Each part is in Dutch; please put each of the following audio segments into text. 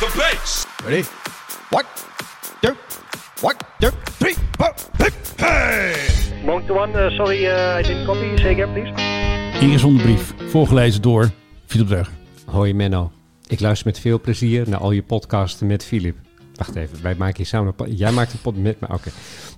the bass. Ready? One, two, one, two, three, four, hey! One to one, uh, sorry, uh, I didn't copy. Say again, please. Ingezonden brief, voorgelezen door Philip Dreug. Hoi Menno. Ik luister met veel plezier naar al je podcasten met Filip. Wacht even, wij maken hier samen een Jij maakt een pod met me. Oké.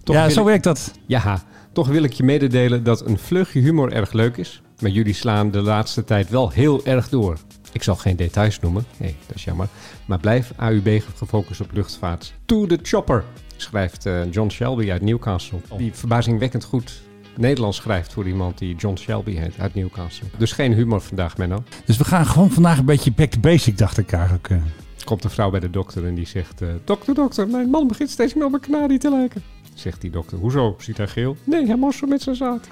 Toch Ja, zo ik- werkt dat. Ja, toch wil ik je mededelen dat een vleugje humor erg leuk is. Maar jullie slaan de laatste tijd wel heel erg door. Ik zal geen details noemen. Nee, dat is jammer. Maar blijf AUB gefocust op luchtvaart. To the chopper, schrijft eh, John Shelby uit Newcastle. Die verbazingwekkend goed Nederlands schrijft voor iemand die John Shelby heet uit Newcastle. Dus geen humor vandaag, Menno. Dus we gaan gewoon vandaag een beetje back to basic, dacht ik eigenlijk. eh. komt een vrouw bij de dokter en die zegt... eh, dokter, dokter, mijn man begint steeds meer op een kanarie te lijken. Zegt die dokter, hoezo? Ziet hij geel? Nee, hij morselt met zijn zaad.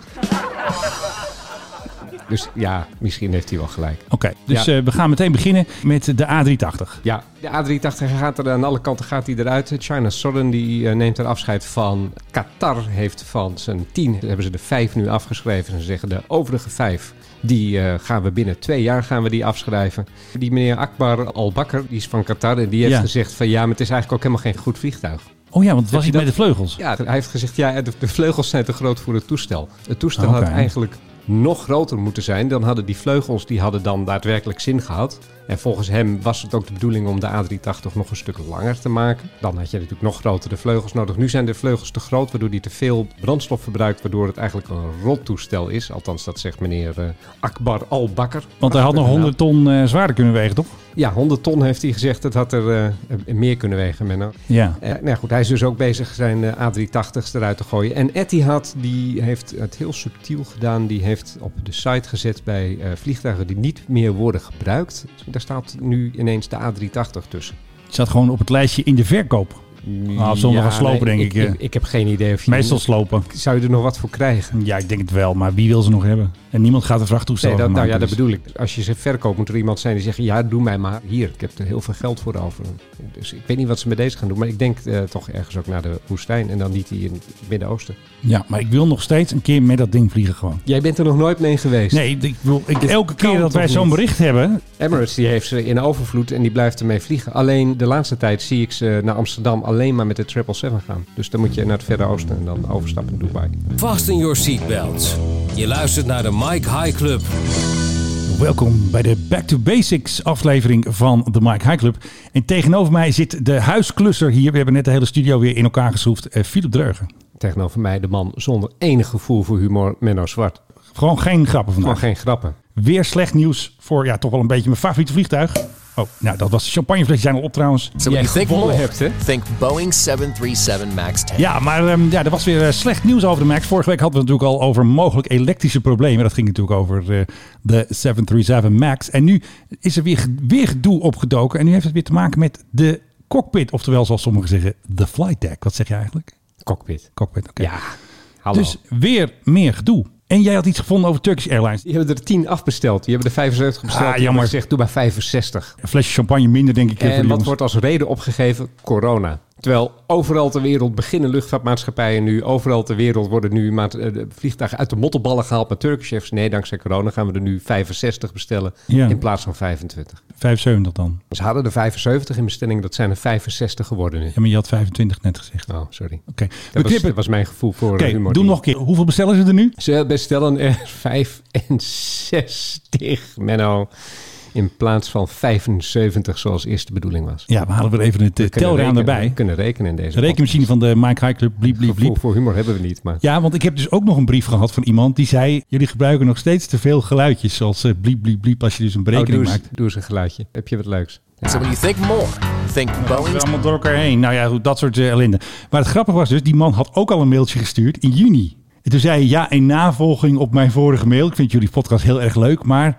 Dus ja, misschien heeft hij wel gelijk. Oké, dus Ja. eh, we gaan meteen beginnen met de A380. Ja, de A380 gaat er aan alle kanten gaat hij eruit. China Southern die, eh, neemt er afscheid van. Qatar heeft van zijn tien, hebben ze de vijf nu afgeschreven. En ze zeggen de overige vijf, die eh, gaan we binnen twee jaar gaan we die afschrijven. Die meneer Akbar Al-Bakr, die is van Qatar. En die heeft Ja. gezegd van ja, maar het is eigenlijk ook helemaal geen goed vliegtuig. Oh ja, want het was hij bij de vleugels. Ja, hij heeft gezegd, ja, de, de vleugels zijn te groot voor het toestel. Het toestel had eigenlijk nog groter moeten zijn. Dan hadden die vleugels, die hadden dan daadwerkelijk zin gehad. En volgens hem was het ook de bedoeling om de A380 nog een stuk langer te maken. Dan had je natuurlijk nog grotere vleugels nodig. Nu zijn de vleugels te groot, waardoor die te veel brandstof verbruikt. Waardoor het eigenlijk een rottoestel is. Althans, dat zegt meneer eh, Akbar Al-Bakr. Want hij had nog Prachtige 100 ton eh, zwaarder kunnen wegen, toch? Ja, 100 ton heeft hij gezegd. Het had er eh, meer kunnen wegen, Menno. Ja. Eh, nou goed, hij is dus ook bezig zijn eh, A380's eruit te gooien. En Etihad die heeft het heel subtiel gedaan. Die heeft op de site gezet bij vliegtuigen die niet meer worden gebruikt. Daar staat nu ineens de A380 tussen. Het zat gewoon op het lijstje in de verkoop. Nou, zullen we gaan slopen, denk ik, Ik, eh. ik, heb geen idee of je... Meestal slopen. Zou je er nog wat voor krijgen? Ja, ik denk het wel, maar wie wil ze nog hebben? En niemand gaat een vrachttoestel Nee, dat, nou ja, dat dus- bedoel ik. Als je ze verkoopt, moet er iemand zijn die zegt... ja, doe mij maar hier. Ik heb er heel veel geld voor over. Dus ik weet niet wat ze met deze gaan doen. Maar ik denk eh, toch ergens ook naar de woestijn. En dan niet hier in het Midden-Oosten. Ja, maar ik wil nog steeds een keer met dat ding vliegen gewoon. Jij bent er nog nooit mee geweest. Nee, ik wil, ik, elke keer dat wij zo'n bericht hebben... Emirates die heeft ze in overvloed en die blijft ermee vliegen. Alleen de laatste tijd zie ik ze naar Amsterdam alleen maar met de 777 gaan. Dus dan moet je naar het Verre Oosten en dan overstappen in Dubai. Fasten your seatbelts. Je luistert naar de Mike High Club. Welkom bij de Back to Basics aflevering van de Mike High Club. En tegenover mij zit de huisklusser hier. We hebben net de hele studio weer in elkaar geschroefd. eh, Philip Dreugen. Tegenover mij de man zonder enig gevoel voor humor, Menno Zwart. Gewoon geen grappen Gewoon vandaag. geen grappen. Weer slecht nieuws voor ja, toch wel een beetje mijn favoriete vliegtuig. Oh, nou dat was de champagneflesjes zijn al op trouwens. So Jij gewonnen hebt, hè? think Boeing 737 MAX 10. Ja, maar ehm, ja, er was weer eh, slecht nieuws over de MAX. Vorige week hadden we het natuurlijk al over mogelijk elektrische problemen. Dat ging natuurlijk over eh, de 737 MAX. En nu is er weer, weer gedoe opgedoken. En nu heeft het weer te maken met de cockpit. Oftewel, zoals sommigen zeggen, de flight deck. Wat zeg je eigenlijk? Cockpit. Cockpit, oké. Ja, hallo. Dus weer meer gedoe. En jij had iets gevonden over Turkish Airlines. die hebben er 10 afbesteld. Die hebben er 75 besteld. Ah, Die hebben jammer. gezegd, doe maar 65. Een flesje champagne minder, denk ik. En wat wordt als reden opgegeven? Corona. Terwijl overal ter wereld beginnen luchtvaartmaatschappijen nu. Overal ter wereld worden nu eh, vliegtuigen uit de mottenballen gehaald met Turkish Airlines. Nee, dankzij corona gaan we er nu 65 bestellen Ja. in plaats van 25. 75 dan. Ze hadden er 75 in bestelling, dat zijn er 65 geworden nu. Ja, maar je had 25 net gezegd. Oh, sorry. Oké, we Dat was, dat was mijn gevoel voor Oké, eh, humor. doe nog een keer. Hoeveel bestellen ze er nu? Ze bestellen er 65, Menno. In plaats van 75 zoals eerst de bedoeling was. Ja, we halen weer even het eh, We telraam erbij. We kunnen rekenen in deze De rekenmachine van de Mike High Club, bliep, bliep, bliep. voor humor hebben we niet, maar... Ja, want ik heb dus ook nog een brief gehad van iemand die zei... jullie gebruiken nog steeds te veel geluidjes, zoals eh, bliep, bliep, bliep... als je dus een Oh, berekening doe, eens, maakt. doe eens een geluidje. Heb je wat leuks? So when you think more, think Boeing allemaal door elkaar heen. Nou ja, goed, dat soort eh, ellende. Maar het grappige was dus, die man had ook al een mailtje gestuurd in juni. En toen zei hij, ja, in navolging op mijn vorige mail... ik vind jullie podcast heel erg leuk, maar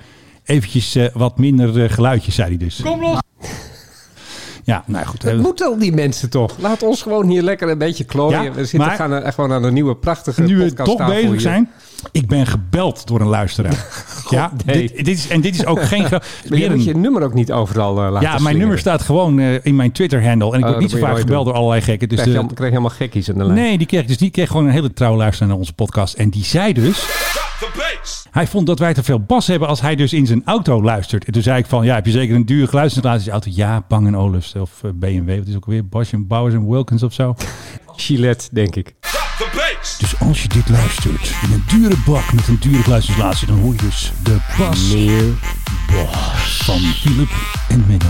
eventjes eh, wat minder eh, geluidjes, zei hij dus. Kom los! Ja, nou goed. Dat eh, moeten al die mensen toch. Laat ons gewoon hier lekker een beetje klooien. Ja, we zitten maar- gaan er gewoon aan een nieuwe prachtige nu we toch bezig hier. zijn. Ik ben gebeld door een luisteraar. ja, nee. dit, dit is, en dit is ook geen. Maar je moet je nummer ook niet overal eh, laten Ja, mijn slingeren. nummer staat gewoon in mijn Twitter-handle. En ik Oh, word niet zo moet vaak gebeld doen. door allerlei gekken. Dus Krijg je, de- al- krijg je helemaal gekkies aan de lijn. nee, die kreeg, dus die kreeg gewoon een hele trouwe luisteraar naar onze podcast. En die zei dus... Hij vond dat wij te veel bas hebben als hij dus in zijn auto luistert. En toen zei ik van, ja, heb je zeker een dure geluidsinstallatie in je auto? Ja, Bang Olufsen of eh, BMW. Wat is ook weer? Bosch en Bowers en Wilkins of zo. Gillette, denk ik. Dus als je dit luistert in een dure bak met een dure geluidsinstallatie, dan hoor je dus de bas van Philip en Menno.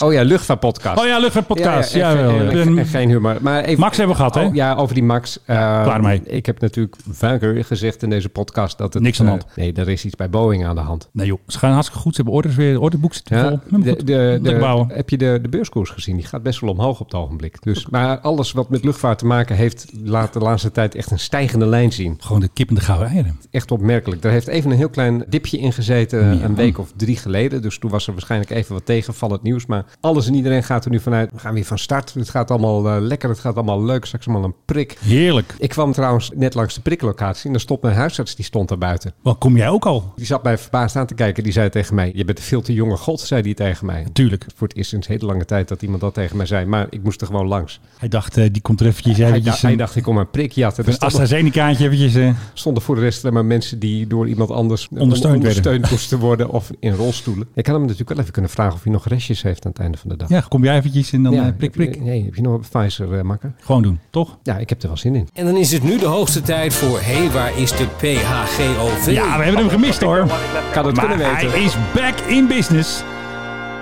Oh ja, luchtvaartpodcast. Oh ja, luchtvaartpodcast. Ja, Ja, ja, wel. en geen humor. Maar even, Max hebben we gehad, hè? Oh, ja, over die Max. Eh, Klaar mee. Ik heb natuurlijk vaker gezegd in deze podcast dat het... Niks aan de eh, hand. nee, er is iets bij Boeing aan de hand. Nee joh, ze gaan hartstikke goed. Ze hebben orders weer, orderboek zit Ja, vol. De, de, heb je de, de beurskoers gezien? Die gaat best wel omhoog op het ogenblik. Dus, maar alles wat met luchtvaart te maken heeft, laat de laatste tijd echt een stijgende lijn zien. Gewoon de kip en de gouden eieren. Echt opmerkelijk. Daar heeft even een heel klein dipje in gezeten, Ja. een week of drie geleden. Dus toen was er waarschijnlijk even wat tegenvallend nieuws. Maar alles en iedereen gaat er nu vanuit. We gaan weer van start. Het gaat allemaal eh, lekker, het gaat allemaal leuk. Straks allemaal een prik. Heerlijk. Ik kwam trouwens net langs de priklocatie en daar stond mijn huisarts, die stond daar buiten. Wat kom jij ook al? Die zat mij verbaasd aan te kijken. Die zei tegen mij, je bent een veel te jonge god, zei die tegen mij. Tuurlijk. Voor het eerst sinds hele lange tijd dat iemand dat tegen mij zei. Maar ik moest er gewoon langs. Hij dacht, eh, die komt er eventjes, eventjes hij een, dacht, ik kom een prik jatten. Een AstraZenecaatje eventjes. eh, stonden voor de rest alleen maar mensen die door iemand anders Ondersteund werden. ondersteund moesten worden. Of in rolstoelen. Ik had hem natuurlijk wel even kunnen vragen of hij nog restjes heeft aan het einde van de dag. ja, kom jij eventjes en dan Ja, eh, prik, heb je- prik. Nee, heb je nog een Pfizer, eh, makker? Gewoon doen, toch? Ja, ik heb er wel zin in. En dan is het nu de hoogste tijd voor... Hé, hey, waar is de PHGOV? Ja, we hebben hem gemist hoor. Kan het Maar kunnen weten. hij is back in business.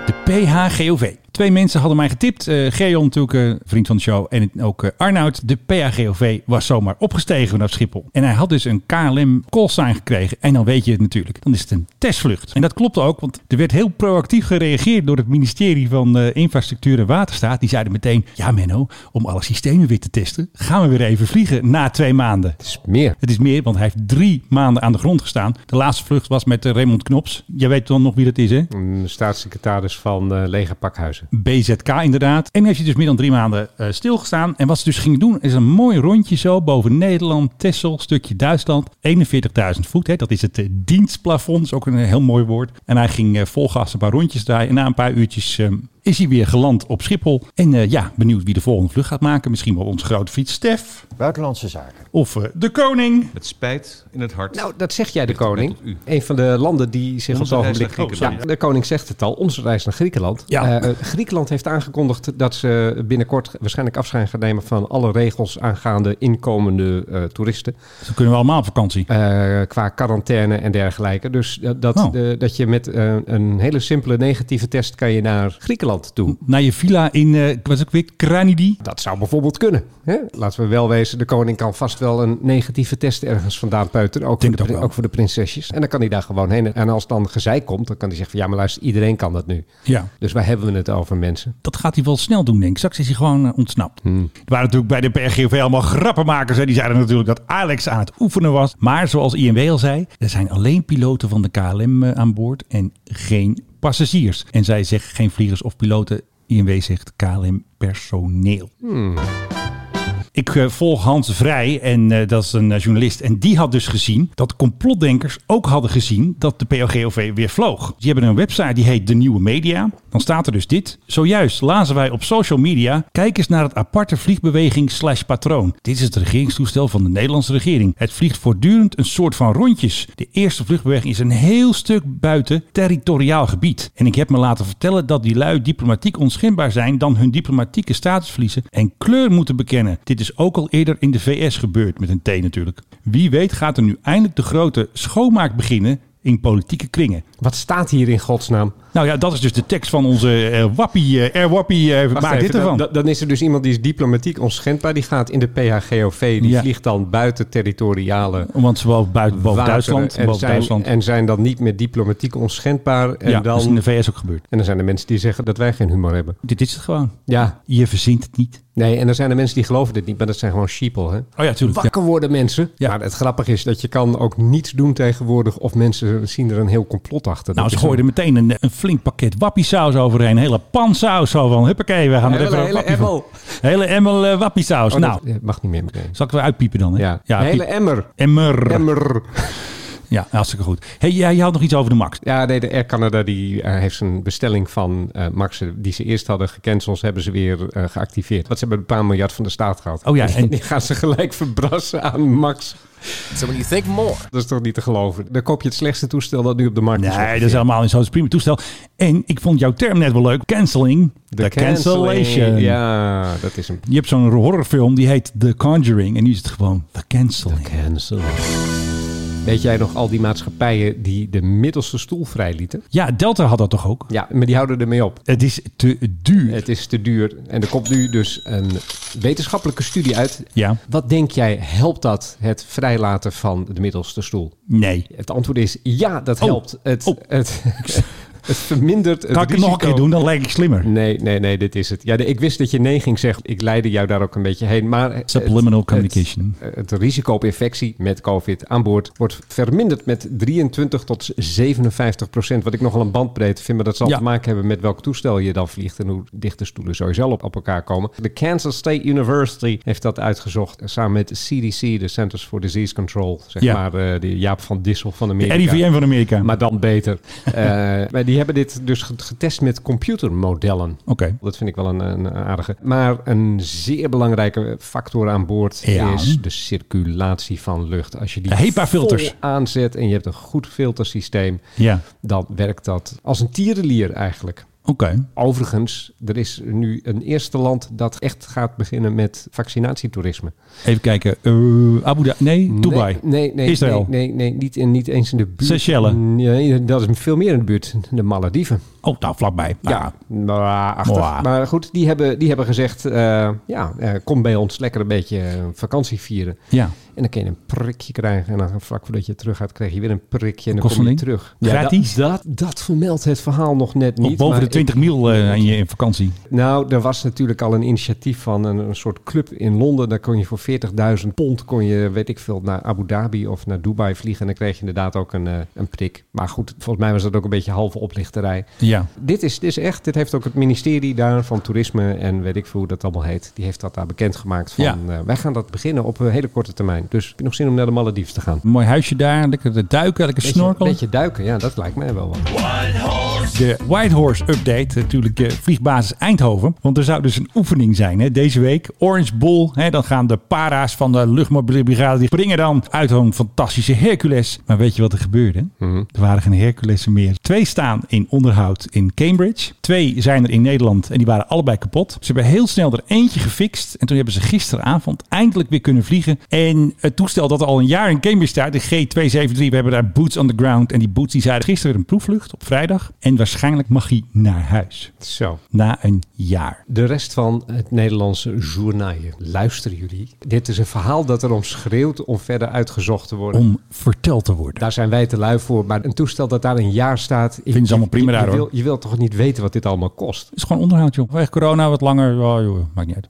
De PHGOV. Twee mensen hadden mij getipt. Eh Geon natuurlijk, vriend van de show. En ook eh, Arnoud. De PHGOV was zomaar opgestegen vanaf Schiphol. En hij had dus een KLM callsign gekregen. En dan weet je het natuurlijk. Dan is het een testvlucht. En dat klopte ook. Want er werd heel proactief gereageerd door het ministerie van eh, Infrastructuur en Waterstaat. Die zeiden meteen, ja Menno, om alle systemen weer te testen, gaan we weer even vliegen na twee maanden. Het is meer. Het is meer, want hij heeft drie maanden aan de grond gestaan. De laatste vlucht was met Raymond Knops. Jij weet dan nog wie dat is, hè? Een staatssecretaris van eh Leger Pakhuizen. BZK inderdaad. En heeft hij dus meer dan drie maanden eh, stilgestaan. En wat ze dus gingen doen, is een mooi rondje zo boven Nederland, Texel, stukje Duitsland. 41.000 voet, hè? dat is het eh, dienstplafond. Is ook een heel mooi woord. En hij ging gas een paar rondjes draaien. En na een paar uurtjes eh, is hij weer geland op Schiphol. En eh, ja, benieuwd wie de volgende vlucht gaat maken. Misschien wel onze grote vriend Stef. Buitenlandse zaken. Of eh, de koning. Het spijt in het hart. Nou, dat zeg jij de koning. tot u. Een van de landen die zich Onze op het ogenblik... Ja, de koning zegt het al, onze reis naar Griekenland. Ja. Eh, Griekenland heeft aangekondigd dat ze binnenkort waarschijnlijk afscheid gaan nemen van alle regels aangaande inkomende eh, toeristen. Zo kunnen we allemaal op vakantie. Eh, qua quarantaine en dergelijke. Dus dat, dat, Oh. dat je met een hele simpele negatieve test kan je naar Griekenland toe. Naar je villa in, wat is het ook weer, Kranidi. Dat zou bijvoorbeeld kunnen. Hè? Laten we wel wezen, de koning kan vast wel een negatieve test ergens vandaan peuteren. Ook, voor de, ook voor de prinsesjes. En dan kan hij daar gewoon heen. En als dan gezeik komt, dan kan hij zeggen van ja, maar luister, iedereen kan dat nu. Ja. Dus waar hebben we het over mensen? dat gaat hij wel snel doen, denk ik. Straks is hij gewoon eh, ontsnapt. Hmm. Er waren natuurlijk bij de PRGV allemaal grappenmakers. Hè. Die zeiden natuurlijk dat Alex aan het oefenen was. Maar zoals INW al zei, er zijn alleen piloten van de KLM eh, aan boord en geen passagiers. En zij zeggen geen vliegers of piloten. INW zegt KLM personeel. Ik eh, volg Hans Vrij en eh, dat is een eh, journalist. En die had dus gezien dat complotdenkers ook hadden gezien dat de POGOV weer vloog. Die hebben een website die heet De Nieuwe Media. Dan staat er dus dit. Zojuist lazen wij op social media. Kijk eens naar het aparte vliegbeweging slash patroon. Dit is het regeringstoestel van de Nederlandse regering. Het vliegt voortdurend een soort van rondjes. De eerste vluchtbeweging is een heel stuk buiten territoriaal gebied. En ik heb me laten vertellen dat die lui diplomatiek onschendbaar zijn dan hun diplomatieke status verliezen en kleur moeten bekennen. Dit ook al eerder in de VS gebeurd, met een T natuurlijk. Wie weet gaat er nu eindelijk de grote schoonmaak beginnen in politieke kringen. Wat staat hier in godsnaam? Nou ja, dat is dus de tekst van onze eh, wappie, eh, Air Wappie, Wacht even, dit ervan. Dan, dan is er dus iemand die is diplomatiek onschendbaar. Die gaat in de PHGOV. Die Ja. vliegt dan buiten territoriale Want zowel buiten, boven Duitsland, en boven zijn, Duitsland. En zijn dan niet meer diplomatiek onschendbaar. En, ja, dat is in dan, de VS ook gebeurd. en dan zijn er mensen die zeggen dat wij geen humor hebben. Dit is het gewoon. Ja, Je verzint het niet. nee, en dan zijn er mensen die geloven dit niet. Maar dat zijn gewoon sheeple, hè? Oh ja, tuurlijk. Wakker worden mensen. Ja. Maar het grappige is dat je kan ook niets doen tegenwoordig. Of mensen zien er een heel complot achter. Nou, Dat ze er meteen een, een flink pakket wappiesaus overheen. Een hele pan saus zo van, huppakee, we gaan er Hele- even een hele emmel. Hele emmel wappiesaus. Oh, nou, dat- mag niet meer meteen. zal ik weer uitpiepen dan? Hè? Ja, een hele piep- emmer. emmer. Emmer. Ja, hartstikke goed. Hey, jij had nog iets over de Max. Ja, nee, de Air Canada die, eh, heeft zijn bestelling van eh Max, die ze eerst hadden gecanceld, hebben ze weer eh, geactiveerd. Want ze hebben een paar miljard van de staat gehad. Oh ja, en- die gaan ze gelijk verbrassen aan Max. So when you think more, Dat is toch niet te geloven? Dan koop je het slechtste toestel dat nu op de markt is. Nee, dat is helemaal niet zo. Dat is prima toestel. En ik vond jouw term net wel leuk. Canceling. De, cancellation. Ja, dat is hem. Je hebt zo'n horrorfilm die heet The Conjuring. En nu is het gewoon The Canceling. Cancel. Weet jij nog al die maatschappijen die de middelste stoel vrijlieten? Ja, Delta had dat toch ook? Ja, maar die houden ermee op. Het is te duur. Het is te duur. En er komt nu dus een wetenschappelijke studie uit. Ja. Wat denk jij, helpt dat het vrijlaten van de middelste stoel? Nee. Het antwoord is ja, dat Oh. helpt. Het, Oh. het, het vermindert het Kan ik het nog een keer doen? Dan lijk ik slimmer. Nee, nee, nee, dit is het. Ja, de- ik wist dat je nee ging zeggen. Ik leidde jou daar ook een beetje heen. Maar Subliminal het- communication. Het, risico op infectie met COVID aan boord wordt verminderd met 23 tot 57 procent. Wat ik nogal een bandbreedte vind, maar dat zal Ja. te maken hebben met welk toestel je dan vliegt en hoe dicht de stoelen sowieso op, op elkaar komen. De Kansas State University heeft dat uitgezocht samen met CDC, de Centers for Disease Control, zeg Ja. maar de, de Jaap van Dissel van De Amerika. RIVM van Amerika. Maar dan beter. Eh, maar die hebben dit dus getest met computermodellen. Oké. Dat vind ik wel een, een aardige. Maar een zeer belangrijke factor aan boord Ja. is de circulatie van lucht. Als je die HEPA-filters. aanzet en je hebt een goed filtersysteem, Ja. dan werkt dat als een tierenlier eigenlijk. Oké. Overigens, er is nu een eerste land dat echt gaat beginnen met vaccinatietoerisme. Even kijken. Eh, Abu Dhabi. Nee, Dubai. Nee, nee, nee, Israël. Nee, nee, nee niet, in, niet eens in de buurt. Seychelles. Nee, dat is veel meer in de buurt. De Malediven. Oh, nou, vlakbij. Ja, maar, achtig. Mwah. maar goed, die hebben, die hebben gezegd, eh, ja, eh, kom bij ons lekker een beetje eh, vakantie vieren. Ja. En dan kun je een prikje krijgen. En dan vlak voordat je terug gaat, krijg je weer een prikje. En dan kom je terug. Gratis? dat, dat, dat vermeldt het verhaal nog net Of niet. boven maar de 20 ik- mil eh, in je in vakantie. Nou, er was natuurlijk al een initiatief van een, een soort club in Londen. Daar kon je voor 40.000 pond, kon je, weet ik veel, naar Abu Dhabi of naar Dubai vliegen. En dan kreeg je inderdaad ook een, een prik. Maar goed, volgens mij was dat ook een beetje halve oplichterij. Ja. Dit is, dit is echt, dit heeft ook het ministerie daar van toerisme en weet ik veel hoe dat allemaal heet. Die heeft dat daar bekendgemaakt van, Ja. eh, wij gaan dat beginnen op een hele korte termijn. Dus heb je nog zin om naar de Maledives te gaan? Een mooi huisje daar. Lekker duiken, lekker snorkelen. beetje duiken, ja, dat lijkt mij wel wat. De Whitehorse update, natuurlijk eh, vliegbasis Eindhoven. Want er zou dus een oefening zijn hè, deze week. Orange Bull, hè, dan gaan de para's van de luchtmobiele brigade... die springen dan uit een fantastische Hercules. Maar weet je wat er gebeurde? Mhm. Er waren geen Herculessen meer. Twee staan in onderhoud in Cambridge. Twee zijn er in Nederland en die waren allebei kapot. Ze hebben heel snel er eentje gefixt. En toen hebben ze gisteravond eindelijk weer kunnen vliegen. En het toestel dat al een jaar in Cambridge staat, de G273, we hebben daar boots on the ground. En die boots die zeiden gisteren weer een proefvlucht op vrijdag. En waarschijnlijk mag hij naar huis. Zo. Na een jaar. De rest van het Nederlandse journaal. Luisteren jullie? Dit is een verhaal dat erom schreeuwt om verder uitgezocht te worden. Om verteld te worden. Daar zijn wij te lui voor. Maar een toestel dat daar een jaar staat... Vinden ze allemaal prima je, daar, je, hoor. wil, je wilt toch niet weten wat dit allemaal kost? Het is gewoon onderhoud, joh. Weg corona, wat langer. Oh, joh, maakt niet uit.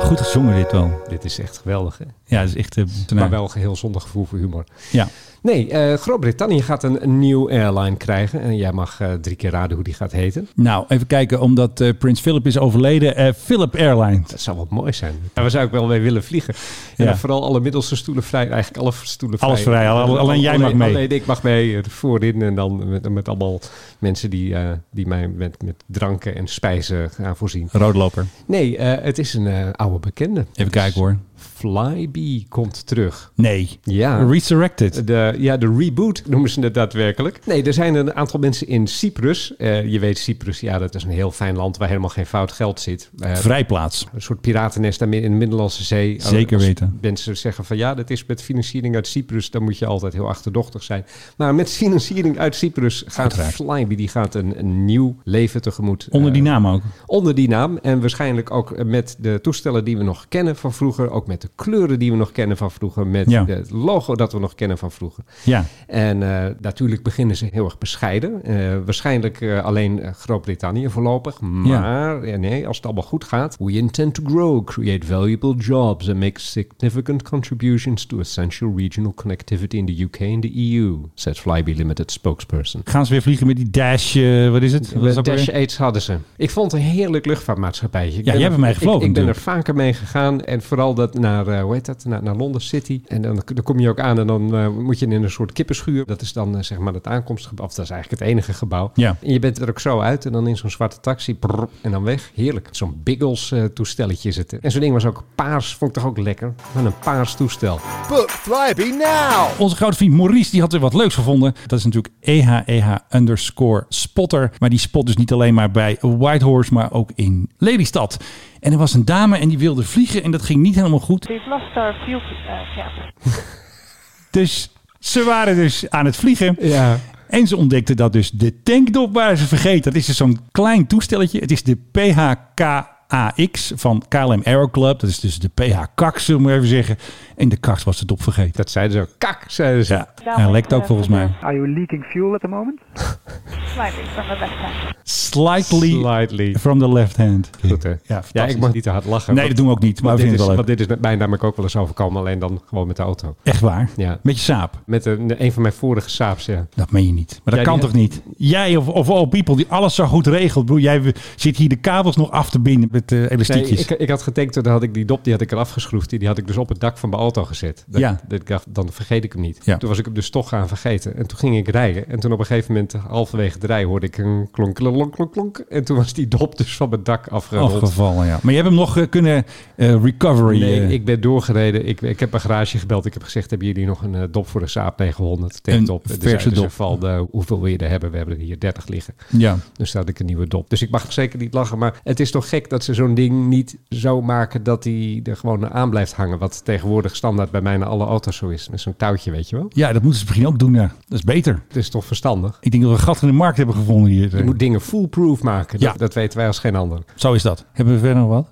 Goed gezongen dit wel. Dit is echt geweldig, hè? Ja, is echt... eh, Maar wel geheel zonder gevoel voor humor. Ja. Nee, eh, Groot-Brittannië gaat een, een nieuw airline krijgen. En jij mag eh, drie keer raden hoe die gaat heten. Nou, even kijken, omdat eh, Prins Philip is overleden. Philip Airlines. Dat zou wel mooi zijn. Daar zou ik wel mee willen vliegen. En Ja. vooral alle middelste stoelen vrij. Eigenlijk alle stoelen vrij. Alles vrij, alle- alleen jij mag mee. Alleen ik mag mee voorin. En dan met, met allemaal mensen die, die mij met, met dranken en spijzen gaan voorzien. Roodloper. Nee, het is een oude bekende. Even kijken hoor. Flybe komt terug. Nee. Ja. Resurrected. De, ja, de reboot noemen ze het daadwerkelijk. Nee, er zijn een aantal mensen in Cyprus. Eh, je weet, Cyprus, ja, dat is een heel fijn land waar helemaal geen fout geld zit. Eh, Vrijplaats. een soort piratennest daar in de Middellandse Zee. Zeker Als weten. Mensen zeggen van ja, dat is met financiering uit Cyprus. Dan moet je altijd heel achterdochtig zijn. Maar met financiering uit Cyprus gaat Uiteraard. Flybe, die gaat een, een nieuw leven tegemoet. Onder die Eh, naam ook. Onder die naam. En waarschijnlijk ook met de toestellen die we nog kennen van vroeger. Ook met de kleuren die we nog kennen van vroeger. Met Ja. het logo dat we nog kennen van vroeger. Ja. En eh, natuurlijk beginnen ze heel erg bescheiden. Eh, waarschijnlijk eh, alleen Groot-Brittannië voorlopig. Maar eh, nee, als het allemaal goed gaat. We intend to grow, create valuable jobs and make significant contributions to essential regional connectivity in the UK and the EU, said Flybe Limited spokesperson. Gaan ze weer vliegen met die Dash, wat is het? Wat Dash weer? 8 hadden ze. Ik vond het een heerlijk luchtvaartmaatschappijtje. Ik jij hebt er- gevlogen Ik, ik ben er vaker mee gegaan. En vooral dat naar naar, eh, hoe heet dat, naar, naar Londen City. En dan, dan kom je ook aan en dan eh, moet je in een soort kippenschuur. Dat is dan eh, zeg maar het aankomstgebouw, of dat is eigenlijk het enige gebouw. Ja. En je bent er ook zo uit en dan in zo'n zwarte taxi prrr, en dan weg. Heerlijk. Zo'n Biggles eh, toestelletje is het. En zo'n ding was ook paars, vond ik toch ook lekker. Van een paars toestel. Book Flyby now! Onze grote vriend Maurice die had er wat leuks gevonden. Dat is natuurlijk EHEH underscore spotter. Maar die spot dus niet alleen maar bij Whitehorse, maar ook in Lelystad. En er was een dame en die wilde vliegen en dat ging niet helemaal goed. We've lost our fuel uh, cap. Dus ze waren dus aan het vliegen. Ja. En ze ontdekten dat dus de tankdop waren ze vergeten. Dat is dus zo'n klein toestelletje. Het is de PHKAX van KLM Aero Club. Dat is dus de PH-KAX, zullen we maar even zeggen. En de KAX was de dop vergeten. Dat zeiden ze ook. Kak, zeiden ze. Ja, hij lekt ook volgens mij. Are you leaking fuel at the moment? Slightly from the left hand. Slightly Slightly. from the left hand. Goed, hè? Ja, Ja, ik mag niet te hard lachen. Nee, dat doen we ook niet. Maar dit vinden is, het wel leuk. want dit is met mij namelijk ook wel eens overkomen. Alleen dan gewoon met de auto. Echt waar? Ja. Met je saap. Met een, een van mijn vorige saaps, ja. Dat meen je niet. Maar dat kan toch niet? Jij of, of all people die alles zo goed regelt. Broer, jij zit hier de kabels nog af te binden met eh Nee, elastiekjes. ik, ik had getankt, toen had ik die dop, die had ik eraf geschroefd. Die, die had ik dus op het dak van mijn auto gezet. Dat, Ja. dat ik dacht, dan vergeet ik hem niet. Ja. Toen was ik hem dus toch gaan vergeten. En toen ging ik rijden. En toen op een gegeven moment, halverwege het rijden, hoorde ik een klonk, klonk, klonk, klonk. En toen was die dop dus van mijn dak afgerold. Afgevallen, ja. Maar je hebt hem nog eh, kunnen eh, recovery. Nee, eh, ik ben doorgereden. Ik, ik heb een garage gebeld. Ik heb gezegd, hebben jullie nog een dop voor de Saab 900? Een Tanktop. En toen verse ze dop. Van, eh, hoeveel wil je er hebben? We hebben er hier 30 liggen. ja. Dus had ik een nieuwe dop. Dus ik mag zeker niet lachen. Maar het is toch gek dat ze zo'n ding niet zo maken dat hij er gewoon aan blijft hangen. Wat tegenwoordig standaard bij bijna alle auto's zo is. Met zo'n touwtje, weet je wel. ja, dat moeten ze misschien ook doen. Ja. Dat is beter. Het is toch verstandig? Ik denk dat we een gat in de markt hebben gevonden hier. Je moet dingen foolproof maken. Ja. Dat, dat weten wij als geen ander. Zo is dat. Hebben we verder nog wat?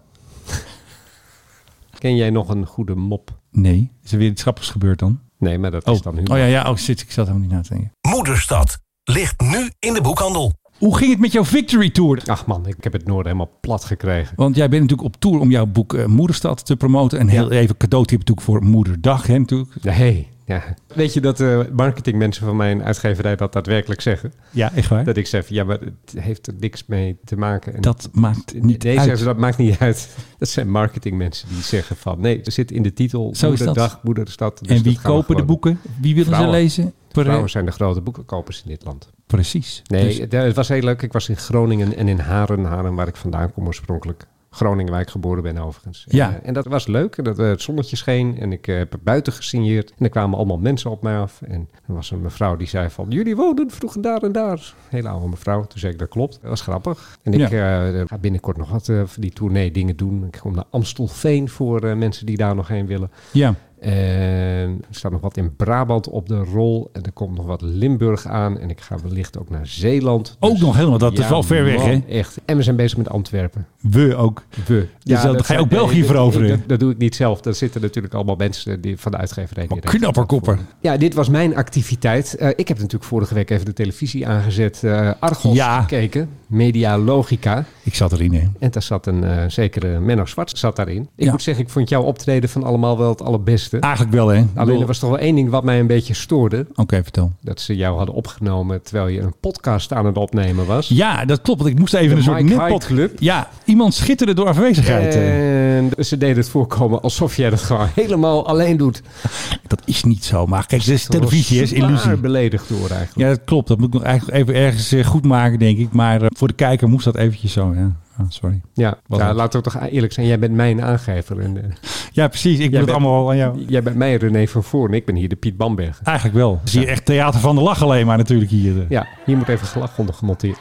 Ken jij nog een goede mop? Nee. Is er weer iets grappigs gebeurd dan? Nee, maar dat Oh, is dan humor. oh ja, ja. Oh shit, ik zat helemaal niet na te denken. Moederstad ligt nu in de boekhandel. Hoe ging het met jouw Victory Tour? Ach man, ik heb het Noorden helemaal plat gekregen. Want jij bent natuurlijk op tour om jouw boek eh, Moederstad te promoten. En heel Ja. even cadeautip natuurlijk voor Moederdag. Hè, natuurlijk. Nee, ja. Weet je dat de marketingmensen van mijn uitgeverij dat daadwerkelijk zeggen? Ja, echt waar? Dat ik zeg, ja, maar het heeft er niks mee te maken. En Dat maakt niet nee, uit. dat maakt niet uit. Dat zijn marketingmensen die zeggen van... Nee, er zit in de titel Zo. Moederdag, Moederstad. dus en wie gaan we kopen de boeken? Wie willen Vrouwen. ze lezen? Vrouwen zijn de grote boekenkopers in dit land. Precies. Nee, Dus- het, het was heel leuk. Ik was in Groningen en in Haren. Haren waar ik vandaan kom oorspronkelijk. Groningen waar ik geboren ben overigens. Ja. En, eh, en dat was leuk. Dat, eh, het zonnetje scheen en ik eh, heb buiten gesigneerd. En er kwamen allemaal mensen op mij af. En er was een mevrouw die zei van... Jullie woonden vroeger daar en daar. Hele oude mevrouw. Toen zei ik, dat klopt. Dat was grappig. En ik ga binnenkort nog wat voor die tournee dingen doen. Ik kom naar Amstelveen voor mensen die daar nog heen willen. ja. En er staat nog wat in Brabant op de rol. En er komt nog wat Limburg aan. En ik ga wellicht ook naar Zeeland. Ook Dus- nog helemaal, dat is Ja, wel ver weg, hè? Echt. En we zijn bezig met Antwerpen. We ook. We. Dus dan ga je ook België dat- veroveren? Dat, dat doe ik niet zelf. Daar zitten natuurlijk allemaal mensen die, van de uitgeverij. Maar dat voor me. Ja, dit was mijn activiteit. Eh, ik heb natuurlijk vorige week even de televisie aangezet. eh Argos Ja. gekeken. Media Logica. Ik zat erin, hè. En daar zat een eh, zekere Menno Zwart zat daarin. Ik Ja. moet zeggen, ik vond jouw optreden van allemaal wel het allerbeste. Eigenlijk wel, hè. Alleen er was toch wel één ding wat mij een beetje stoorde. Oké, vertel. Dat ze jou hadden opgenomen terwijl je een podcast aan het opnemen was. Ja, dat klopt. Want ik moest even De een soort Mike netpot... High Club. Ja, iemand schitterde door afwezigheid. eh. En ze deden het voorkomen alsof jij dat gewoon helemaal alleen doet. Dat is niet zo. Maar kijk, is televisie, is illusie. Beledigd door eigenlijk. Ja, dat klopt. Dat moet ik nog eigenlijk even ergens eh, goed maken, denk ik. Maar eh, voor de kijker moest dat eventjes zo. Ja, Ah, sorry. Ja, ja laten we toch eerlijk zijn. Jij bent mijn aangever. En, Ja, precies. Ik doe het allemaal aan jou. jij bent mij René van Voorn. Ik ben hier de Piet Bamberg. Eigenlijk wel. Zie je echt theater van de lach alleen maar natuurlijk hier. eh. Ja, hier moet even gelach onder gemonteerd.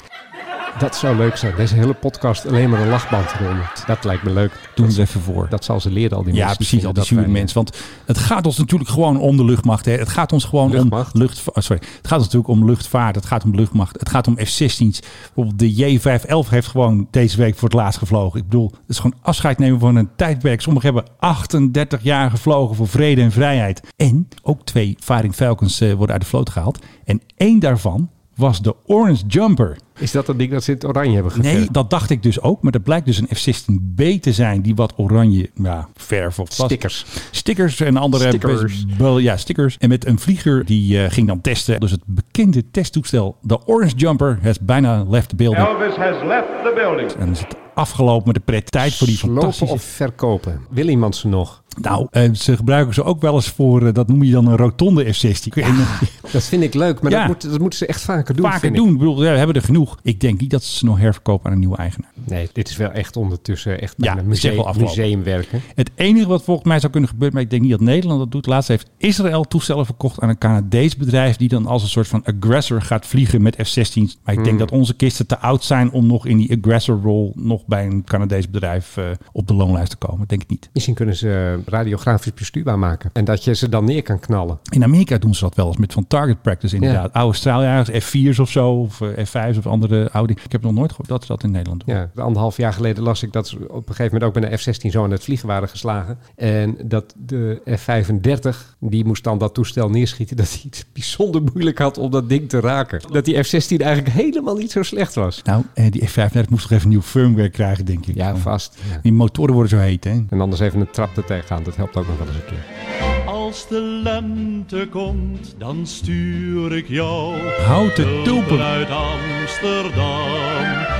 Dat zou leuk zijn. Deze hele podcast alleen maar een lachband eronder. Dat lijkt me leuk. Doen het even voor. dat zal ze leren, al die Ja, mensen. precies. Al die zure mensen. Want het gaat ons natuurlijk gewoon om de luchtmacht. Hè. Het gaat ons gewoon Luchtmacht? om lucht. oh, sorry. Het gaat ons natuurlijk om luchtvaart. Het gaat om luchtmacht. Het gaat om F-16's. Bijvoorbeeld de J511 heeft gewoon deze week voor het laatst gevlogen. Ik bedoel, het is gewoon afscheid nemen van een tijdperk. Sommigen hebben 38 jaar gevlogen voor vrede en vrijheid. En ook twee Fighting Falcons eh, worden uit de vloot gehaald. En één daarvan was de Orange Jumper. Is dat dat ding dat ze in het oranje hebben geverfd? Nee, dat dacht ik dus ook. Maar dat blijkt dus een F-16B te zijn die wat oranje ja, verf of. Stickers. Stickers en andere Stickers. ja, stickers. En met een vlieger die eh, ging dan testen. Dus het bekende testtoestel, de Orange Jumper, has bijna left the building. Elvis has left the building. En dan is het afgelopen met de pret. Tijd voor die Slopen fantastische... of verkopen? Wil iemand ze nog? Nou, eh, ze gebruiken ze ook wel eens voor, eh, dat noem je dan een rotonde F-16. En, eh, Dat vind ik leuk, maar Ja. dat, moet, dat moeten ze echt vaker doen. vaker ik. doen. Ik bedoel, ja, we hebben er genoeg. Ik denk niet dat ze ze nog herverkopen aan een nieuwe eigenaar. Nee, dit is wel echt ondertussen echt Ja, museum, museumwerken. Het enige wat volgens mij zou kunnen gebeuren, maar ik denk niet dat Nederland dat doet. Laatst heeft Israël toestellen verkocht aan een Canadees bedrijf die dan als een soort van aggressor gaat vliegen met F-16's. Maar ik denk dat onze kisten te oud zijn om nog in die aggressor rol nog bij een Canadees bedrijf eh, op de loonlijst te komen. Denk ik niet. Misschien kunnen ze radiografisch bestuurbaar maken. En dat je ze dan neer kan knallen. In Amerika doen ze dat wel eens met van target practice inderdaad. Oude straaljagers, F4's of zo, of eh, F5's of andere Audi. Ik heb nog nooit gehoord dat ze dat in Nederland doen. Ja, anderhalf jaar geleden las ik dat ze op een gegeven moment ook met een F-16 zo aan het vliegen waren geslagen. En dat de F-35, die moest dan dat toestel neerschieten, dat hij het bijzonder moeilijk had om dat ding te raken. Dat die F-16 eigenlijk helemaal niet zo slecht was. Nou, eh, die F35 moest toch even nieuw firmware krijgen, denk ik. Ja, vast. Ja. Die motoren worden zo heet, hè? En anders even een trap er tegenaan, dat helpt ook nog wel eens een keer. Als de lente komt, dan stuur ik jou Houten tulpen. uit Amsterdam.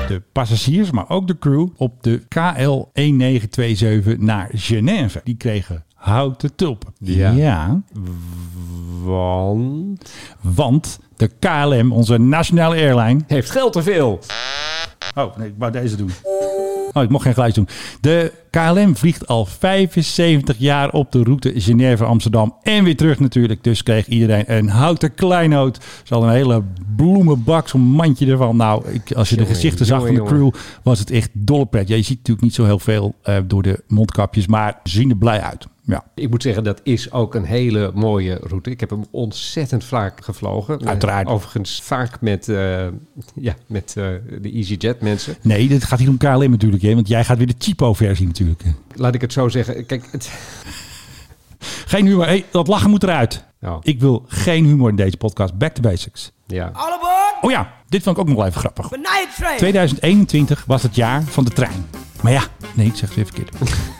de passagiers, maar ook de crew op de KL 1927 naar Genève. Die kregen houten tulpen. Ja. Want want de KLM, onze nationale airline... heeft geld te veel. Oh, nee, ik wou deze doen. Oh, ik mocht geen geluid doen. De KLM vliegt al 75 jaar op de route Genève-Amsterdam en weer terug natuurlijk. Dus kreeg iedereen een houten kleinoot. Ze hadden een hele bloemenbak, zo'n mandje ervan. Nou, ik, als je de gezichten zag van de crew, was het echt dolle pret. Ja, je ziet natuurlijk niet zo heel veel eh, door de mondkapjes, maar ze zien er blij uit. Ja. Ik moet zeggen, dat is ook een hele mooie route. Ik heb hem ontzettend vaak gevlogen. Uiteraard. Eh, overigens vaak met, eh, ja, met eh, de EasyJet mensen. Nee, dit gaat hier om KLM natuurlijk, hè, want jij gaat weer de cheapo-versie natuurlijk. Laat ik het zo zeggen. Kijk, het, Geen humor. Hey, dat lachen moet eruit. Oh. Ik wil geen humor in deze podcast. Back to basics. ja. Oh ja, dit vond ik ook nog wel even grappig. 2021 was het jaar van de trein. Maar ja, nee, ik zeg het weer verkeerd.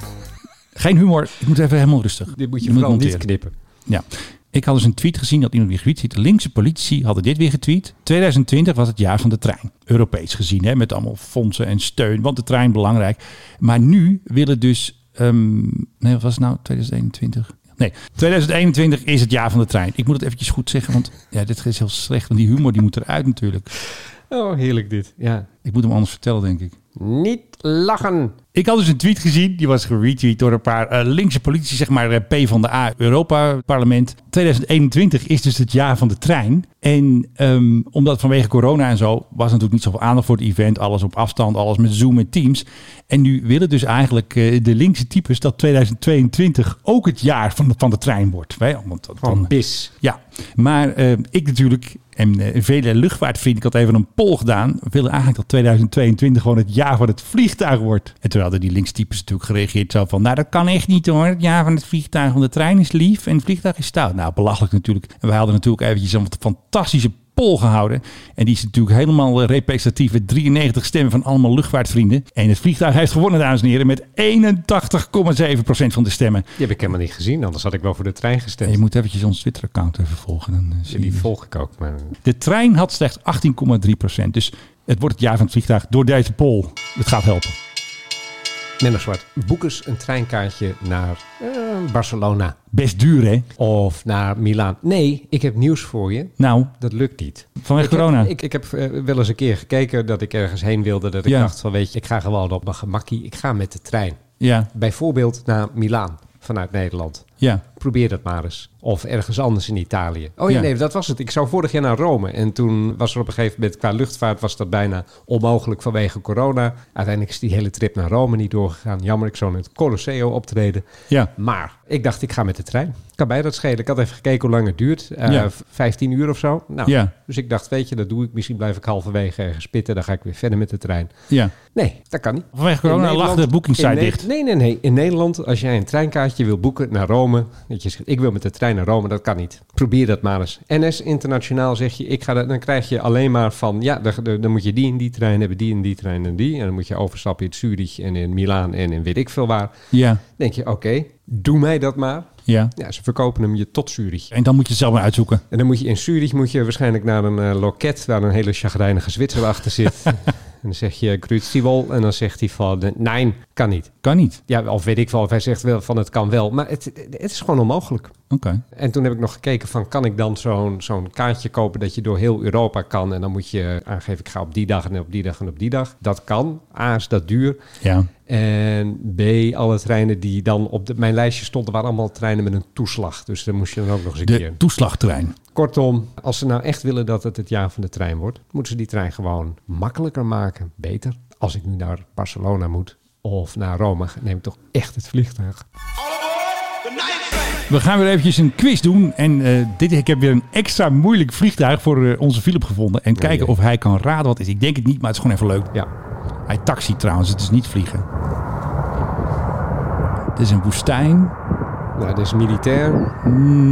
Geen humor. Ik moet even helemaal rustig. Dit moet je vooral niet knippen. Ja. Ik had dus een tweet gezien dat iemand weer getweet ziet. De linkse politici hadden dit weer getweet. 2020 was het jaar van de trein. Europees gezien, hè, met allemaal fondsen en steun. Want de trein belangrijk. Maar nu willen dus... ehm, nee, wat was het nou? 2021? Nee, 2021 is het jaar van de trein. Ik moet het eventjes goed zeggen, want ja, dit is heel slecht. Want die humor die moet eruit natuurlijk. Oh, heerlijk dit. Ja. Ik moet hem anders vertellen, denk ik. Niet lachen. Ik had dus een tweet gezien, die was geretweet door een paar eh, linkse politici, zeg maar eh, P van de A, Europa Parlement. 2021 is dus het jaar van de trein. En ehm, omdat vanwege corona en zo was natuurlijk niet zoveel aandacht voor het event, alles op afstand, alles met Zoom en Teams. En nu willen dus eigenlijk eh, de linkse types dat 2022 ook het jaar van de, van de trein wordt. Hè? Want dat- Van dan- bis. ja, maar ik natuurlijk en vele luchtvaartvrienden, ik had even een poll gedaan, willen eigenlijk dat 2022 gewoon het jaar van het vliegtuig wordt. En toen hadden die linkstypes natuurlijk gereageerd zo van, nou dat kan echt niet hoor, het jaar van het vliegtuig, want de trein is lief en het vliegtuig is stout. Nou, belachelijk natuurlijk. En wij hadden natuurlijk eventjes een fantastische poll gehouden. En die is natuurlijk helemaal eh, representatief met 93 stemmen van allemaal luchtvaartvrienden. En het vliegtuig heeft gewonnen, dames en heren, met 81,7% van de stemmen. Die heb ik helemaal niet gezien, anders had ik wel voor de trein gestemd. En je moet eventjes ons Twitter-account even volgen. Dan, eh, Ja, die volg ik ook. Maar De trein had slechts 18,3%. Dus het wordt het jaar van het vliegtuig door deze poll. Het gaat helpen. Menno Zwart, boek eens een treinkaartje naar eh, Barcelona. Best duur, hè? Of naar Milaan. Nee, ik heb nieuws voor je. Nou, Dat lukt niet. vanwege ik corona. Heb, ik, ik heb eh, wel eens een keer gekeken dat ik ergens heen wilde. Dat ik Ja. dacht van weet je, ik ga gewoon op mijn gemakkie. Ik ga met de trein. ja, Bijvoorbeeld naar Milaan vanuit Nederland. ja. Probeer dat maar eens. Of ergens anders in Italië. Oh ja, Ja. nee, dat was het. Ik zou vorig jaar naar Rome. En toen was er op een gegeven moment qua luchtvaart was dat bijna onmogelijk vanwege corona. Uiteindelijk is die hele trip naar Rome niet doorgegaan. Jammer, ik zou in het Colosseo optreden. Ja. Maar ik dacht, ik ga met de trein. Kan mij dat schelen. Ik had even gekeken hoe lang het duurt. Eh, Ja. 15 uur of zo. Nou, Ja. Dus ik dacht, weet je, dat doe ik. Misschien blijf ik halverwege ergens pitten. Dan ga ik weer verder met de trein. ja. Nee, dat kan niet. Vanwege corona lag de boekingssite dicht. Nee, nee, nee. In Nederland, als jij een treinkaartje wil boeken naar Rome, Dat je zegt, ik wil met de trein naar Rome, dat kan niet. Probeer dat maar eens. NS Internationaal zeg je, ik ga dat, dan krijg je alleen maar van, ja, dan, dan dan moet je die en die trein hebben, die en die trein en die. En dan moet je overstappen in Zurich en in Milaan en in weet ik veel waar. Ja, denk je, oké, doe mij dat maar. ja. Ja, ze verkopen hem je tot Zurich. En dan moet je het zelf maar uitzoeken. En dan moet je in Zurich moet je waarschijnlijk naar een eh, loket waar een hele chagrijnige Zwitser achter zit. en dan zeg je Grüezi wohl en dan zegt hij van nee, kan niet. Kan niet. Ja, of weet ik wel, of hij zegt wel van het kan wel, maar het, het is gewoon onmogelijk. Oké. En toen heb ik nog gekeken van kan ik dan zo'n zo'n kaartje kopen dat je door heel Europa kan en dan moet je aangeven ik ga op die dag en op die dag en op die dag. Dat kan. A is dat duur. Ja. En B, alle treinen die dan op de, mijn lijstje stonden, waren allemaal treinen met een toeslag. Dus dan moest je dan ook nog eens een De keer. toeslagtrein. Kortom, als ze nou echt willen dat het het jaar van de trein wordt, moeten ze die trein gewoon makkelijker maken. Beter. Als ik nu naar Barcelona moet of naar Rome, neem ik toch echt het vliegtuig. We gaan weer eventjes een quiz doen. En eh, dit, ik heb weer een extra moeilijk vliegtuig voor eh, onze Philip gevonden. En kijken jee. of hij kan raden wat het is. Ik denk het niet, maar het is gewoon even leuk. Ja, Hij taxi trouwens, het is niet vliegen. Het is een woestijn. nou, dit is militair.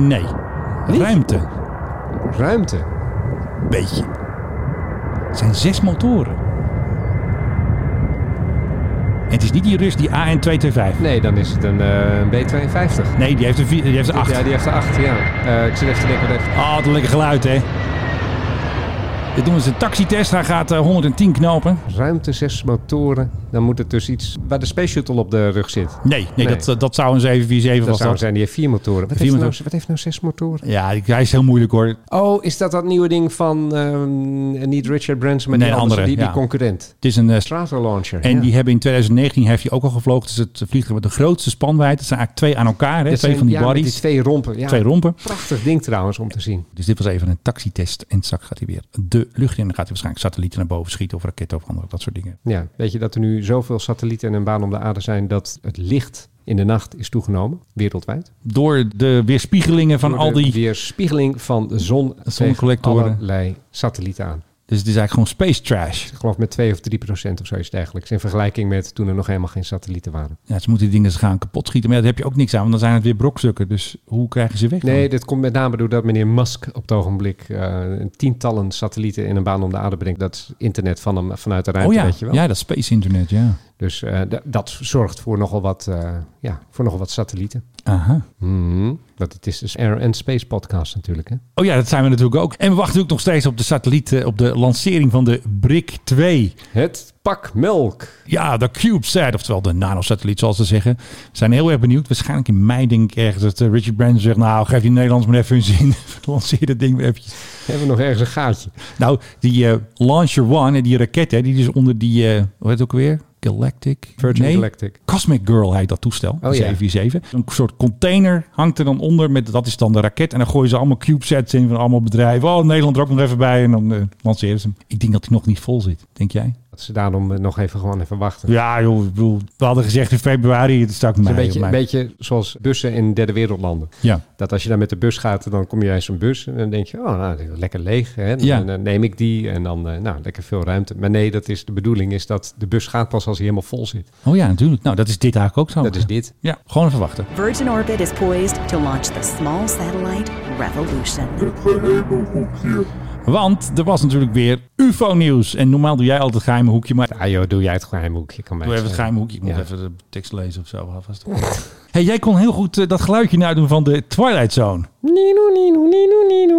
Nee. Ruimte. Ruimte. Beetje. Het zijn zes motoren. En het is niet die Rus, die AN225. Nee, dan is het een, eh, een B52. Nee, die heeft een, vier- die heeft een acht. Ja, die heeft er acht, ja. Eh, ik zit even te denken, wat heeft... Oh, wat een lekker geluid, hè? Dit doen we een taxitest. Hij gaat eh, 110 knopen. Ruimte, zes motoren. Dan moet het dus iets waar de Space Shuttle op de rug zit. Nee, nee, Nee. Dat, eh, dat zou een 747 Dat was zou dat. zijn, die heeft vier motoren. Wat, Vier heeft, nou, wat heeft nou zes motoren? Ja, die- hij is heel moeilijk hoor. Oh, is dat dat nieuwe ding van ehm, niet Richard Branson, maar Nee, die andere, die, die ja. concurrent? Het is een... eh, Stratolauncher. en ja. die hebben in 2019 heeft hij ook al gevlogen. Het is het vliegtuig met de grootste spanwijdte. Het zijn eigenlijk twee aan elkaar, hè? Twee zijn- van die ja, bodies. Die twee rompen. Ja, Twee rompen. Prachtig ding trouwens om te zien. Dus dit was even een taxitest. En straks gaat hij weer de lucht in. Dan gaat hij waarschijnlijk satellieten naar boven schieten. Of raketten of andere, dat soort dingen. Ja, weet je dat er nu zoveel satellieten en een baan om de aarde zijn dat het licht in de nacht is toegenomen, wereldwijd. Door de weerspiegelingen van Door al de die... weerspiegeling van de zon tegen Zonnecollectoren. allerlei satellieten aan. Dus het is eigenlijk gewoon space trash. Ik geloof met 2 of 3 procent of zoiets dergelijks. In vergelijking met toen er nog helemaal geen satellieten waren. Ja, ze moeten die dingen gaan kapot schieten. Maar ja, daar heb je ook niks aan. Want dan zijn het weer brokstukken. Dus hoe krijgen ze weg? dan? Nee, dit komt met name doordat meneer Musk op het ogenblik eh, tientallen satellieten in een baan om de aarde brengt. Dat internet van hem vanuit de ruimte, oh ja, weet je wel. ja, dat space internet, ja. Dus eh, dat zorgt voor nogal wat, eh, ja, voor nogal wat satellieten. Aha. Mhm. Want het is dus Air and Space podcast natuurlijk. Hè? Oh ja, dat zijn we natuurlijk ook. En we wachten ook nog steeds op de satelliet, eh, op de lancering van de BRIC 2. Het pak melk. Ja, de CubeSat, oftewel de nanosatelliet zoals ze zeggen. We zijn heel erg benieuwd. Waarschijnlijk in mei denk ik ergens dat eh, Richard Branson zegt... nou, geef die Nederlands maar even hun zin. Lanceer dat ding weer eventjes. Hebben we nog ergens een gaatje? Nou, die eh, Launcher One, en die raket, hè, die is onder die... eh hoe heet het ook weer? Galactic? Virgin Nee, Galactic. Cosmic Girl heet dat toestel. Oh, ja. 747. Een soort container hangt er dan onder. Met, dat is dan de raket. En dan gooien ze allemaal CubeSats in van allemaal bedrijven. Oh, Nederland er ook nog even bij. En dan eh, lanceren ze hem. Ik denk dat hij nog niet vol zit. Denk jij? Dat ze daarom eh, nog even gewoon even wachten. Ja, joh. Ik bedoel, we hadden gezegd in februari. Het is mei. een beetje, een beetje zoals bussen in derde wereldlanden. Ja. Dat als je daar met de bus gaat, dan kom je uit zo'n bus en dan denk je, oh, nou, lekker leeg. Hè? Dan, Ja. dan neem ik die en dan, eh, nou, lekker veel ruimte. Maar nee, dat is de bedoeling is dat de bus gaat pas als hij helemaal vol zit. Oh ja, natuurlijk. Nou, dat is dit eigenlijk ook zo. Dat is dit. Ja, gewoon even wachten. Virgin Orbit is poised to launch the small satellite Revolution. Want er was natuurlijk weer UFO-nieuws. En normaal doe jij altijd het geheime hoekje. Maar Ja joh, doe jij het geheime hoekje. Kan doe even het het geheime hoekje. Ik moet Ja. even de tekst lezen of zo. Alvast. Hey, jij kon heel goed eh, dat geluidje nadoen van de Twilight Zone.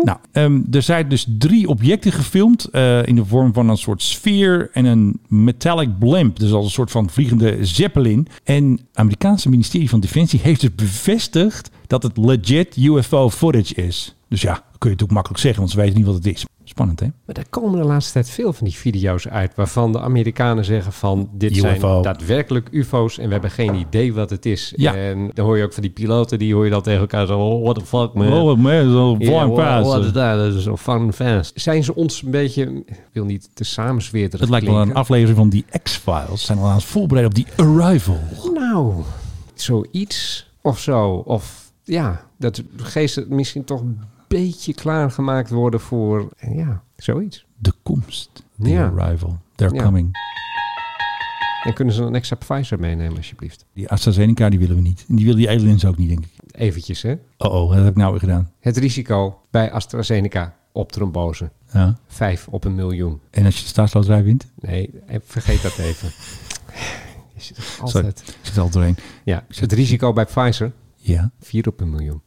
Nou, ehm, er zijn dus drie objecten gefilmd eh, in de vorm van een soort sfeer en een metallic blimp. Dus als een soort van vliegende zeppelin. En het Amerikaanse ministerie van Defensie heeft dus bevestigd dat het legit UFO footage is. Dus ja, dat kun je natuurlijk makkelijk zeggen, want ze weten niet wat het is. Spannend, hè? Maar er komen de laatste tijd veel van die video's uit waarvan de Amerikanen zeggen van dit UFO. zijn daadwerkelijk UFO's en we hebben geen idee wat het is. Ja. En dan hoor je ook van die piloten, die hoor je dan tegen elkaar zo, oh, what the fuck man. Oh, man, zo'n flying what- pass. what is that? Dat is zo fun fast. Zijn ze ons een beetje, ik wil niet te samenzweerderig Het lijkt wel een aflevering van die X-Files. Zijn al aan het voorbereiden op die Arrival. Nou, zoiets of zo. Of ja, dat geesten misschien toch beetje klaargemaakt worden voor, ja, zoiets. De komst. The Ja. Arrival. They're Ja. coming. En kunnen ze een extra Pfizer meenemen, alsjeblieft? Die AstraZeneca, die willen we niet. En die willen die aliens ook niet, denk ik. Eventjes, hè. Oh, oh, wat heb ik nou weer gedaan? Het risico bij AstraZeneca op trombose. Ja. Vijf op een miljoen. En als je de staatsloterij wint? Nee, eh, vergeet dat even. Je zit er Sorry, altijd. ik zit er al doorheen. Ja, het risico bij Pfizer, Ja, vier op een miljoen.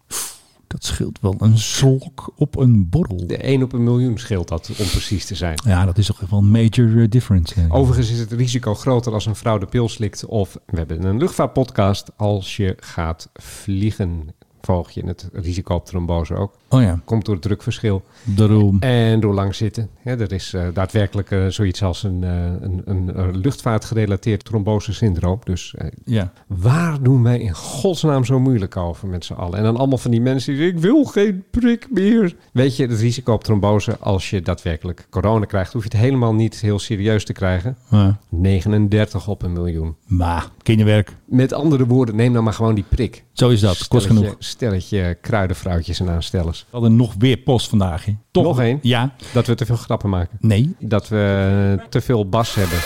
Dat scheelt wel een slok op een borrel. De 1 op een miljoen scheelt dat, om precies te zijn. Ja, dat is toch wel een major eh, difference. Overigens is het risico groter als een vrouw de pil slikt of, we hebben een luchtvaartpodcast, als je gaat vliegen. Volg je het risico op trombose ook. Oh ja, Komt door het drukverschil daarom. en door lang zitten. Ja, er is eh, daadwerkelijk eh, zoiets als een, eh, een, een, luchtvaartgerelateerd trombosesyndroom. Dus Ja. waar doen wij in godsnaam zo moeilijk over met z'n allen? En dan allemaal van die mensen die zeggen, ik wil geen prik meer. Weet je, het risico op trombose als je daadwerkelijk corona krijgt, hoef je het helemaal niet heel serieus te krijgen. Ja. 39 op een miljoen. Maar, kinderwerk. Met andere woorden, neem dan maar gewoon die prik. Zo is dat. Kost genoeg. Stelletje kruidenvrouwtjes en aanstellers. We hadden nog weer post vandaag. Hè. Toch? Nog één? Ja. Dat we te veel grappen maken. Nee. Dat we te veel bas hebben.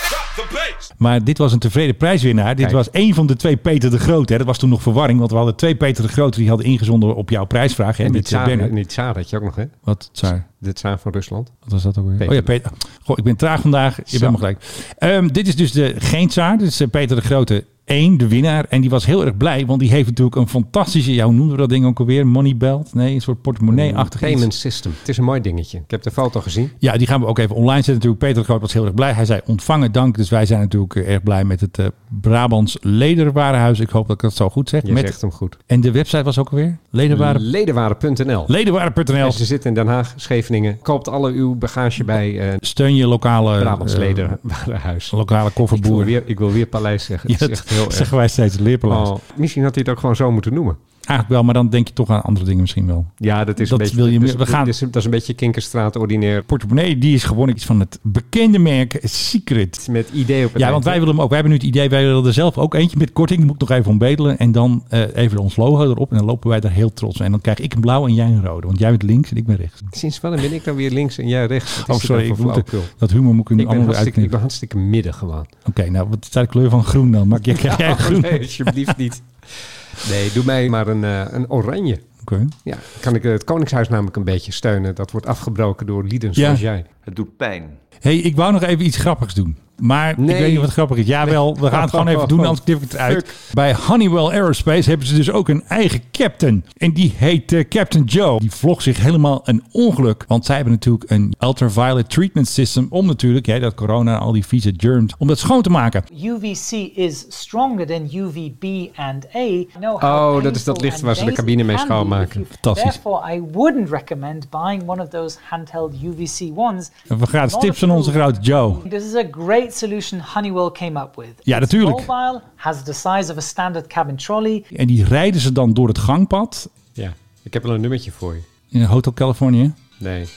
Maar dit was een tevreden prijswinnaar. Dit Kijk. was één van de twee Peter de Groot. Hè. Dat was toen nog verwarring. Want we hadden twee Peter de Groot die hadden ingezonden op jouw prijsvraag. Hè, En met tsaar, die tsaar had je ook nog, hè? Wat, Tsaar? De tsaar van Rusland. Wat was dat ook weer? Peter. Oh ja, Peter. Goh, ik ben traag vandaag. Je bent me gelijk. Ehm, dit is dus de geen Tsaar. Dit is eh, Peter de Grote 1, de winnaar. En die was heel erg blij. Want die heeft natuurlijk een fantastische... Ja, hoe noemen we dat ding ook alweer? Money belt? Nee, een soort portemonnee-achtig iets. Payment system. Het is een mooi dingetje. Ik heb de foto gezien. Ja, die gaan we ook even online zetten natuurlijk. Peter Groot was heel erg blij. Hij zei ontvangen dank. Dus wij zijn natuurlijk erg blij met het eh, Brabants Lederwarenhuis. Ik hoop dat ik dat zo goed zeg. Je met, zegt hem goed. En de website was ook alweer? Ledenwaren, Ledenwaren.nl. ledenwaren.nl. En ze zitten in Den Haag, Scheveningen. Koopt alle uw bagage bij eh Steun je lokale, Brabants eh, Ledenwarenhuis. lokale Ik wil, kofferboer. weer, ik wil weer paleis zeggen. Ja, Heel erg. zeggen wij steeds, het leerpaleis. Oh, misschien had hij het ook gewoon zo moeten noemen. Eigenlijk wel, maar dan denk je toch aan andere dingen misschien wel. Ja, dat is Dat een beetje... wil je is- we gaan- dat is, dat is een beetje Kinkerstraat ordinair. Portemonnee, die is gewoon iets van het bekende merk Secret. Met idee op het Ja, want wij willen hem ook. Wij hebben nu het idee, wij willen er zelf ook eentje met korting. Moet ik nog even om bedelen. En dan eh, even ons logo erop. En dan lopen wij daar heel trots mee. En dan krijg ik een blauw en jij een rode. Want jij bent links en ik ben rechts. Sinds wanneer ben ik dan weer links en jij rechts? Oh, sorry. nou Ik moet, dat humor moet ik nu allemaal hartstikke, ik ben uitknippen. hartstikke midden gewoon. Oké, nou, wat is de kleur van groen dan? Maak jij, krijg jij Oh, groen? nee, alsjeblieft niet. Nee, doe mij maar een, eh, een oranje. Oké. Ja, kan ik het Koningshuis namelijk een beetje steunen. Dat wordt afgebroken door lieden Ja. zoals jij. Het doet pijn. hey, ik wou nog even iets grappigs doen. Maar Nee. ik weet niet wat grappig is. Jawel, we gaan het gewoon even doen, anders knip ik het eruit. Bij Honeywell Aerospace hebben ze dus ook een eigen captain. En die heet eh, Captain Joe. Die vlog zich helemaal een ongeluk. Want zij hebben natuurlijk een ultraviolet treatment system. Om natuurlijk, hè, dat corona en al die vieze germs, om dat schoon te maken. UVC is stronger than UVB and A. Oh, dat is dat licht waar ze de cabine mee schoonmaken. Fantastisch. Therefore, I wouldn't recommend buying one of those handheld UVC ones. En we gaan tips van onze grote Joe. This is a great solution Honeywell came up with. Ja, It's natuurlijk. mobile, has the size of a standard cabin trolley. En die rijden ze dan door het gangpad Ja, ik heb wel een nummertje voor je. in Hotel California. Nee.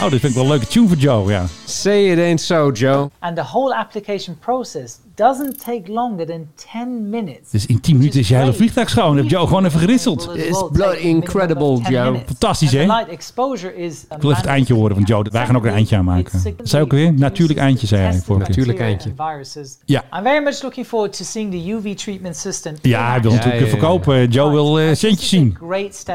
Oh, dit vind ik wel een leuke tune voor Joe, ja. Say it ain't so, Joe. And the whole application process doesn't take longer than 10 minutes. Dus in 10 minuten is je hele vliegtuig schoon. Heb Joe gewoon even geritseld. It's bloody incredible, Joe. Fantastisch, hè? And the light exposure is Ik wil even het eindje horen van Joe. Wij gaan ook een eindje aanmaken. Zei ook weer? Natuurlijk eindje, zei hij vorige keer. Natuurlijk eindje. Ja. I'm very much looking forward to seeing the UV treatment system. Ja, hij wil natuurlijk ja, ja. verkopen. Joe wil eh, centjes zien.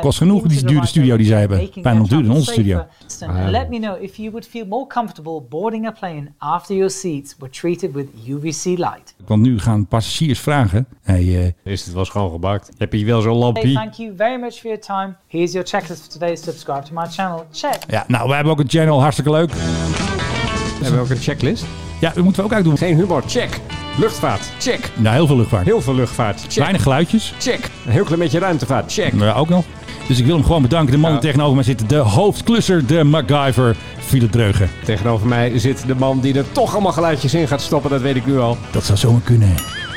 Kost genoeg, die dure studio die zij hebben. Bijna nog duurder dan onze studio. And let me know if you would feel more comfortable boarding a plane after your seats were treated with UVC light. Want nu gaan passagiers vragen. Hey, eh, Is het wel schoongemaakt? Heb je wel zo'n Hey, lampie? thank you very much for your time. Here's your checklist for today. Subscribe to my channel. Check. ja, nou, we hebben ook een channel. Hartstikke leuk. Hebben we ook een checklist? Ja, dat moeten we ook uitdoen. Geen humor, check. Luchtvaart, check. Nou, heel veel luchtvaart. Heel veel luchtvaart, check. Weinig geluidjes. Check. Een heel klein beetje ruimtevaart, check. Ja, ook nog. Dus ik wil hem gewoon bedanken. De man die Ja. tegenover mij zit. De hoofdklusser, de MacGyver, Philip Dreugen. Tegenover mij zit de man die er toch allemaal geluidjes in gaat stoppen, dat weet ik nu al. Dat zou zomaar kunnen.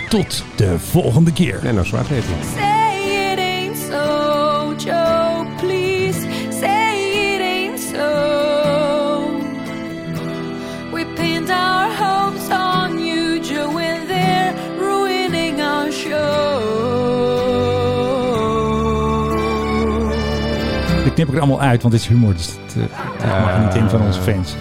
Tot de volgende keer. Menno Zwart heet hij. Knip ik er allemaal uit, want dit is humor. Dus dat, eh, mag niet in van onze fans.